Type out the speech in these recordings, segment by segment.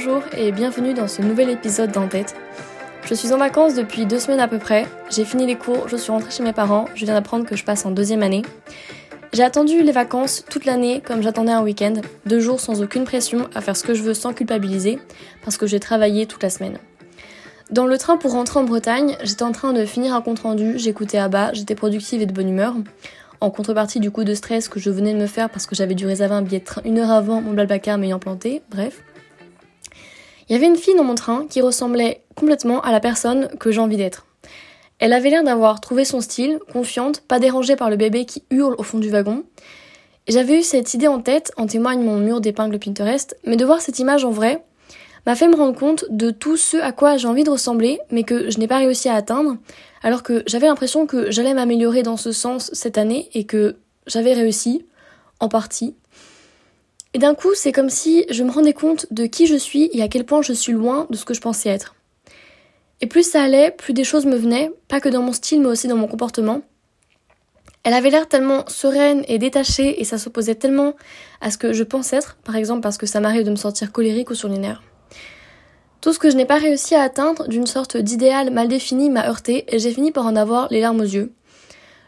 Bonjour et bienvenue dans ce nouvel épisode d'En-Tête. Je suis en vacances depuis deux semaines à peu près, j'ai fini les cours, je suis rentrée chez mes parents, je viens d'apprendre que je passe en deuxième année. J'ai attendu les vacances toute l'année comme j'attendais un week-end, deux jours sans aucune pression à faire ce que je veux sans culpabiliser, parce que j'ai travaillé toute la semaine. Dans le train pour rentrer en Bretagne, j'étais en train de finir un compte rendu, j'écoutais à bas, j'étais productive et de bonne humeur. En contrepartie du coup de stress que je venais de me faire parce que j'avais dû réserver un billet de train une heure avant mon blablacar m'ayant planté, bref. Il y avait une fille dans mon train qui ressemblait complètement à la personne que j'ai envie d'être. Elle avait l'air d'avoir trouvé son style, confiante, pas dérangée par le bébé qui hurle au fond du wagon. J'avais eu cette idée en tête, en témoigne mon mur d'épingles Pinterest, mais de voir cette image en vrai m'a fait me rendre compte de tout ce à quoi j'ai envie de ressembler, mais que je n'ai pas réussi à atteindre, alors que j'avais l'impression que j'allais m'améliorer dans ce sens cette année et que j'avais réussi, en partie, et d'un coup, c'est comme si je me rendais compte de qui je suis et à quel point je suis loin de ce que je pensais être. Et plus ça allait, plus des choses me venaient, pas que dans mon style mais aussi dans mon comportement. Elle avait l'air tellement sereine et détachée et ça s'opposait tellement à ce que je pense être, par exemple parce que ça m'arrive de me sentir colérique ou sur les nerfs. Tout ce que je n'ai pas réussi à atteindre d'une sorte d'idéal mal défini m'a heurté et j'ai fini par en avoir les larmes aux yeux.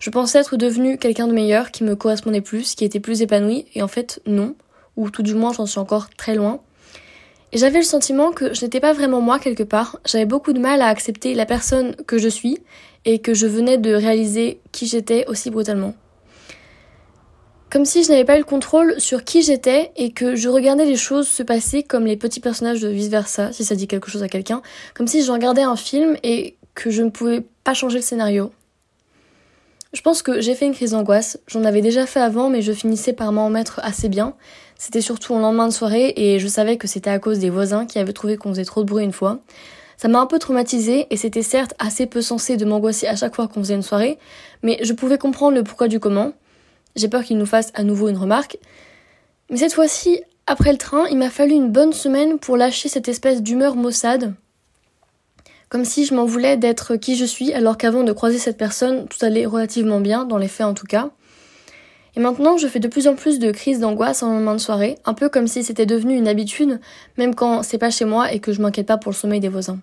Je pensais être devenu quelqu'un de meilleur, qui me correspondait plus, qui était plus épanoui, et en fait non ou tout du moins j'en suis encore très loin. Et j'avais le sentiment que je n'étais pas vraiment moi quelque part, j'avais beaucoup de mal à accepter la personne que je suis et que je venais de réaliser qui j'étais aussi brutalement. Comme si je n'avais pas eu le contrôle sur qui j'étais et que je regardais les choses se passer comme les petits personnages de vice versa, si ça dit quelque chose à quelqu'un, comme si je regardais un film et que je ne pouvais pas changer le scénario. Je pense que j'ai fait une crise d'angoisse, j'en avais déjà fait avant mais je finissais par m'en mettre assez bien, c'était surtout en lendemain de soirée et je savais que c'était à cause des voisins qui avaient trouvé qu'on faisait trop de bruit une fois. Ça m'a un peu traumatisée et c'était certes assez peu sensé de m'angoisser à chaque fois qu'on faisait une soirée, mais je pouvais comprendre le pourquoi du comment. J'ai peur qu'il nous fasse à nouveau une remarque. Mais cette fois-ci, après le train, il m'a fallu une bonne semaine pour lâcher cette espèce d'humeur maussade. Comme si je m'en voulais d'être qui je suis alors qu'avant de croiser cette personne, tout allait relativement bien, dans les faits en tout cas. Maintenant, je fais de plus en plus de crises d'angoisse en lendemain de soirée, un peu comme si c'était devenu une habitude, même quand c'est pas chez moi et que je m'inquiète pas pour le sommeil des voisins.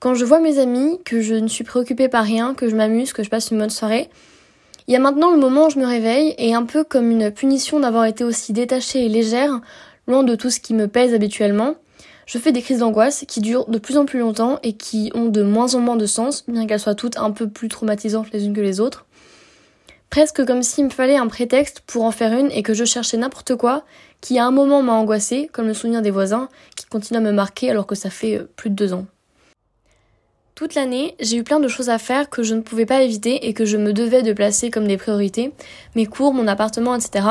Quand je vois mes amis, que je ne suis préoccupée par rien, que je m'amuse, que je passe une bonne soirée, il y a maintenant le moment où je me réveille et un peu comme une punition d'avoir été aussi détachée et légère, loin de tout ce qui me pèse habituellement, je fais des crises d'angoisse qui durent de plus en plus longtemps et qui ont de moins en moins de sens, bien qu'elles soient toutes un peu plus traumatisantes les unes que les autres presque comme s'il me fallait un prétexte pour en faire une et que je cherchais n'importe quoi qui à un moment m'a angoissé, comme le souvenir des voisins, qui continue à me marquer alors que ça fait euh, plus de deux ans. Toute l'année, j'ai eu plein de choses à faire que je ne pouvais pas éviter et que je me devais de placer comme des priorités, mes cours, mon appartement, etc.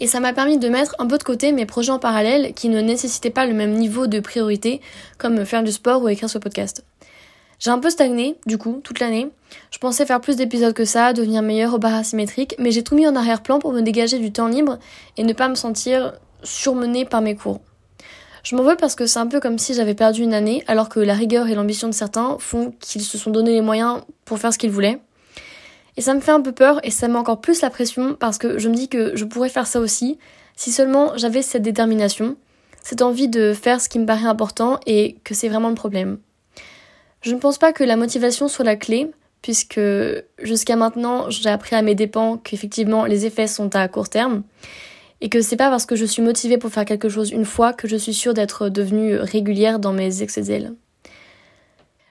Et ça m'a permis de mettre un peu de côté mes projets en parallèle qui ne nécessitaient pas le même niveau de priorité, comme faire du sport ou écrire ce podcast. J'ai un peu stagné, du coup, toute l'année. Je pensais faire plus d'épisodes que ça, devenir meilleur au bar asymétrique, mais j'ai tout mis en arrière-plan pour me dégager du temps libre et ne pas me sentir surmenée par mes cours. Je m'en veux parce que c'est un peu comme si j'avais perdu une année, alors que la rigueur et l'ambition de certains font qu'ils se sont donné les moyens pour faire ce qu'ils voulaient. Et ça me fait un peu peur et ça met encore plus la pression parce que je me dis que je pourrais faire ça aussi si seulement j'avais cette détermination, cette envie de faire ce qui me paraît important et que c'est vraiment le problème. Je ne pense pas que la motivation soit la clé, puisque jusqu'à maintenant, j'ai appris à mes dépens qu'effectivement les effets sont à court terme, et que c'est pas parce que je suis motivée pour faire quelque chose une fois que je suis sûre d'être devenue régulière dans mes excès zèles.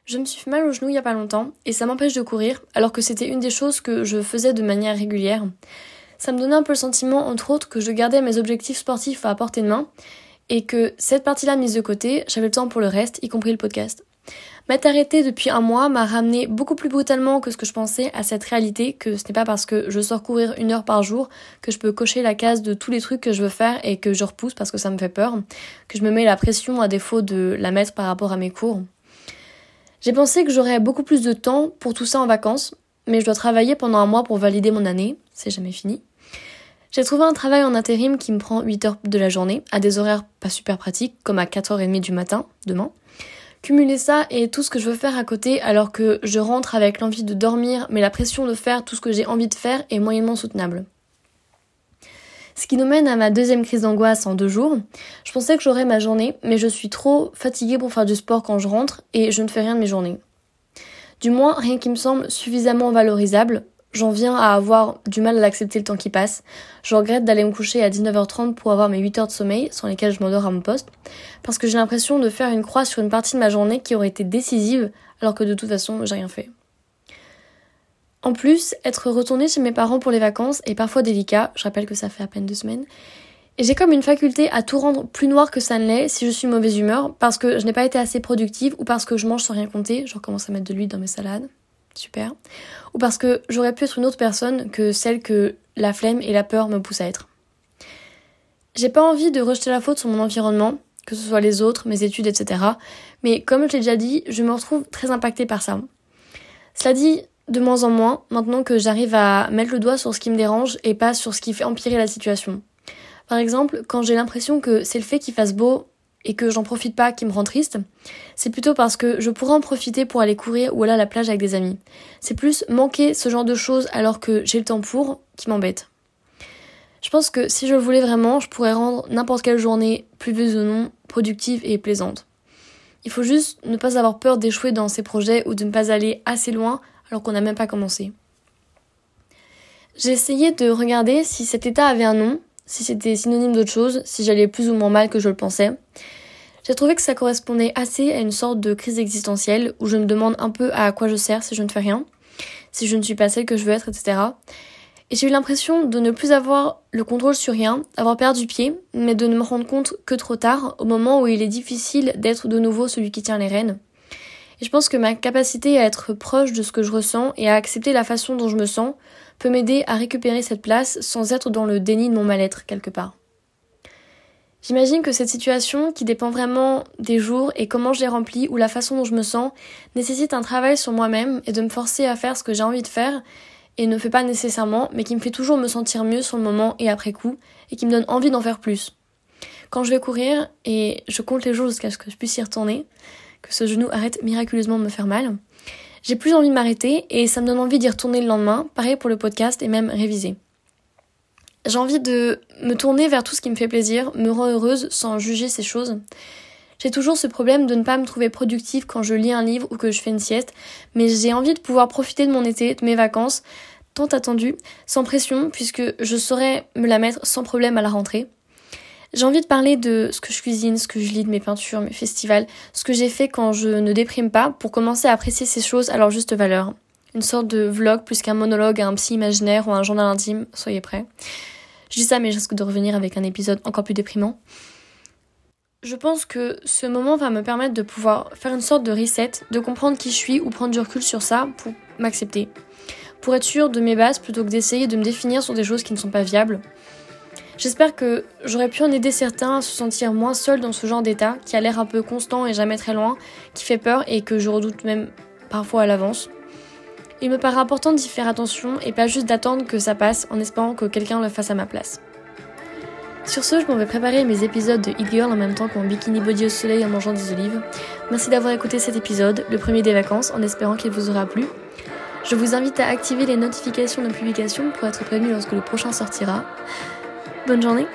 Je me suis fait mal au genou il y a pas longtemps, et ça m'empêche de courir, alors que c'était une des choses que je faisais de manière régulière. Ça me donnait un peu le sentiment, entre autres, que je gardais mes objectifs sportifs à portée de main, et que cette partie-là mise de côté, j'avais le temps pour le reste, y compris le podcast. M'être arrêtée depuis un mois m'a ramené beaucoup plus brutalement que ce que je pensais à cette réalité que ce n'est pas parce que je sors courir une heure par jour que je peux cocher la case de tous les trucs que je veux faire et que je repousse parce que ça me fait peur, que je me mets la pression à défaut de la mettre par rapport à mes cours. J'ai pensé que j'aurais beaucoup plus de temps pour tout ça en vacances, mais je dois travailler pendant un mois pour valider mon année, c'est jamais fini. J'ai trouvé un travail en intérim qui me prend 8 heures de la journée, à des horaires pas super pratiques, comme à 4h30 du matin, demain. Cumuler ça et tout ce que je veux faire à côté alors que je rentre avec l'envie de dormir mais la pression de faire tout ce que j'ai envie de faire est moyennement soutenable. Ce qui nous mène à ma deuxième crise d'angoisse en deux jours. Je pensais que j'aurais ma journée, mais je suis trop fatiguée pour faire du sport quand je rentre et je ne fais rien de mes journées. Du moins, rien qui me semble suffisamment valorisable. J'en viens à avoir du mal à l'accepter le temps qui passe. Je regrette d'aller me coucher à 19h30 pour avoir mes 8 heures de sommeil, sans lesquelles je m'endors à mon poste, parce que j'ai l'impression de faire une croix sur une partie de ma journée qui aurait été décisive, alors que de toute façon, j'ai rien fait. En plus, être retournée chez mes parents pour les vacances est parfois délicat, je rappelle que ça fait à peine deux semaines, et j'ai comme une faculté à tout rendre plus noir que ça ne l'est si je suis mauvaise humeur, parce que je n'ai pas été assez productive ou parce que je mange sans rien compter, je recommence à mettre de l'huile dans mes salades, super, ou parce que j'aurais pu être une autre personne que celle que la flemme et la peur me poussent à être. J'ai pas envie de rejeter la faute sur mon environnement, que ce soit les autres, mes études, etc. Mais comme je l'ai déjà dit, je me retrouve très impactée par ça. Cela dit, de moins en moins, maintenant que j'arrive à mettre le doigt sur ce qui me dérange et pas sur ce qui fait empirer la situation. Par exemple, quand j'ai l'impression que c'est le fait qu'il fasse beau et que j'en profite pas qui me rend triste, c'est plutôt parce que je pourrais en profiter pour aller courir ou aller à la plage avec des amis. C'est plus manquer ce genre de choses alors que j'ai le temps pour qui m'embête. Je pense que si je le voulais vraiment, je pourrais rendre n'importe quelle journée, pluvieuse ou non, productive et plaisante. Il faut juste ne pas avoir peur d'échouer dans ses projets ou de ne pas aller assez loin alors qu'on n'a même pas commencé. J'ai essayé de regarder si cet état avait un nom, si c'était synonyme d'autre chose, si j'allais plus ou moins mal que je le pensais. J'ai trouvé que ça correspondait assez à une sorte de crise existentielle où je me demande un peu à quoi je sers si je ne fais rien, si je ne suis pas celle que je veux être, etc. Et j'ai eu l'impression de ne plus avoir le contrôle sur rien, avoir perdu pied, mais de ne me rendre compte que trop tard, au moment où il est difficile d'être de nouveau celui qui tient les rênes. Et je pense que ma capacité à être proche de ce que je ressens et à accepter la façon dont je me sens peut m'aider à récupérer cette place sans être dans le déni de mon mal-être quelque part. J'imagine que cette situation, qui dépend vraiment des jours et comment je les remplis ou la façon dont je me sens, nécessite un travail sur moi-même et de me forcer à faire ce que j'ai envie de faire et ne fait pas nécessairement, mais qui me fait toujours me sentir mieux sur le moment et après coup, et qui me donne envie d'en faire plus. Quand je vais courir, et je compte les jours jusqu'à ce que je puisse y retourner, que ce genou arrête miraculeusement de me faire mal, j'ai plus envie de m'arrêter et ça me donne envie d'y retourner le lendemain, pareil pour le podcast et même réviser. J'ai envie de me tourner vers tout ce qui me fait plaisir, me rend heureuse sans juger ces choses. J'ai toujours ce problème de ne pas me trouver productive quand je lis un livre ou que je fais une sieste, mais j'ai envie de pouvoir profiter de mon été, de mes vacances, tant attendues, sans pression, puisque je saurais me la mettre sans problème à la rentrée. J'ai envie de parler de ce que je cuisine, ce que je lis, de mes peintures, mes festivals, ce que j'ai fait quand je ne déprime pas pour commencer à apprécier ces choses à leur juste valeur. Une sorte de vlog plus qu'un monologue à un psy imaginaire ou un journal intime, soyez prêts. Je dis ça mais je risque de revenir avec un épisode encore plus déprimant. Je pense que ce moment va me permettre de pouvoir faire une sorte de reset, de comprendre qui je suis ou prendre du recul sur ça pour m'accepter. Pour être sûr de mes bases plutôt que d'essayer de me définir sur des choses qui ne sont pas viables. J'espère que j'aurais pu en aider certains à se sentir moins seuls dans ce genre d'état, qui a l'air un peu constant et jamais très loin, qui fait peur et que je redoute même parfois à l'avance. Il me paraît important d'y faire attention et pas juste d'attendre que ça passe en espérant que quelqu'un le fasse à ma place. Sur ce, je m'en vais préparer mes épisodes de Hit Girl en même temps qu'en bikini body au soleil en mangeant des olives. Merci d'avoir écouté cet épisode, le premier des vacances, en espérant qu'il vous aura plu. Je vous invite à activer les notifications de publication pour être prévenu lorsque le prochain sortira. Bonne journée